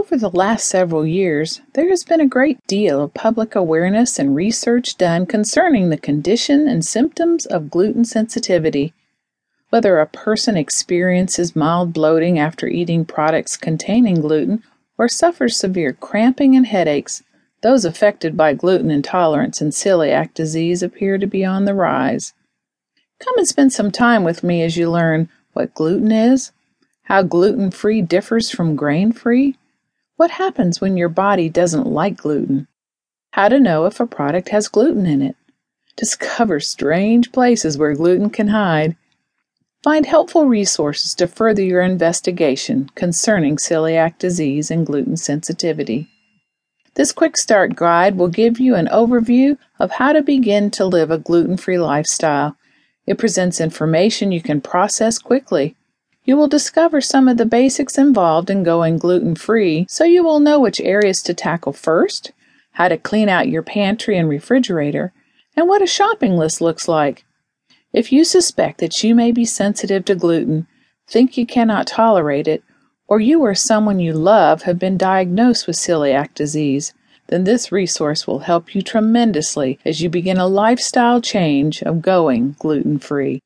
Over the last several years, there has been a great deal of public awareness and research done concerning the condition and symptoms of gluten sensitivity. Whether a person experiences mild bloating after eating products containing gluten or suffers severe cramping and headaches, those affected by gluten intolerance and celiac disease appear to be on the rise. Come and spend some time with me as you learn what gluten is, how gluten free differs from grain free, what happens when your body doesn't like gluten, how to know if a product has gluten in it, discover strange places where gluten can hide, Find helpful resources to further your investigation concerning celiac disease and gluten sensitivity. This quick start guide will give you an overview of how to begin to live a gluten free lifestyle. It presents information you can process quickly. You will discover some of the basics involved in going gluten free so you will know which areas to tackle first, how to clean out your pantry and refrigerator, and what a shopping list looks like. If you suspect that you may be sensitive to gluten, think you cannot tolerate it, or you or someone you love have been diagnosed with celiac disease, then this resource will help you tremendously as you begin a lifestyle change of going gluten free.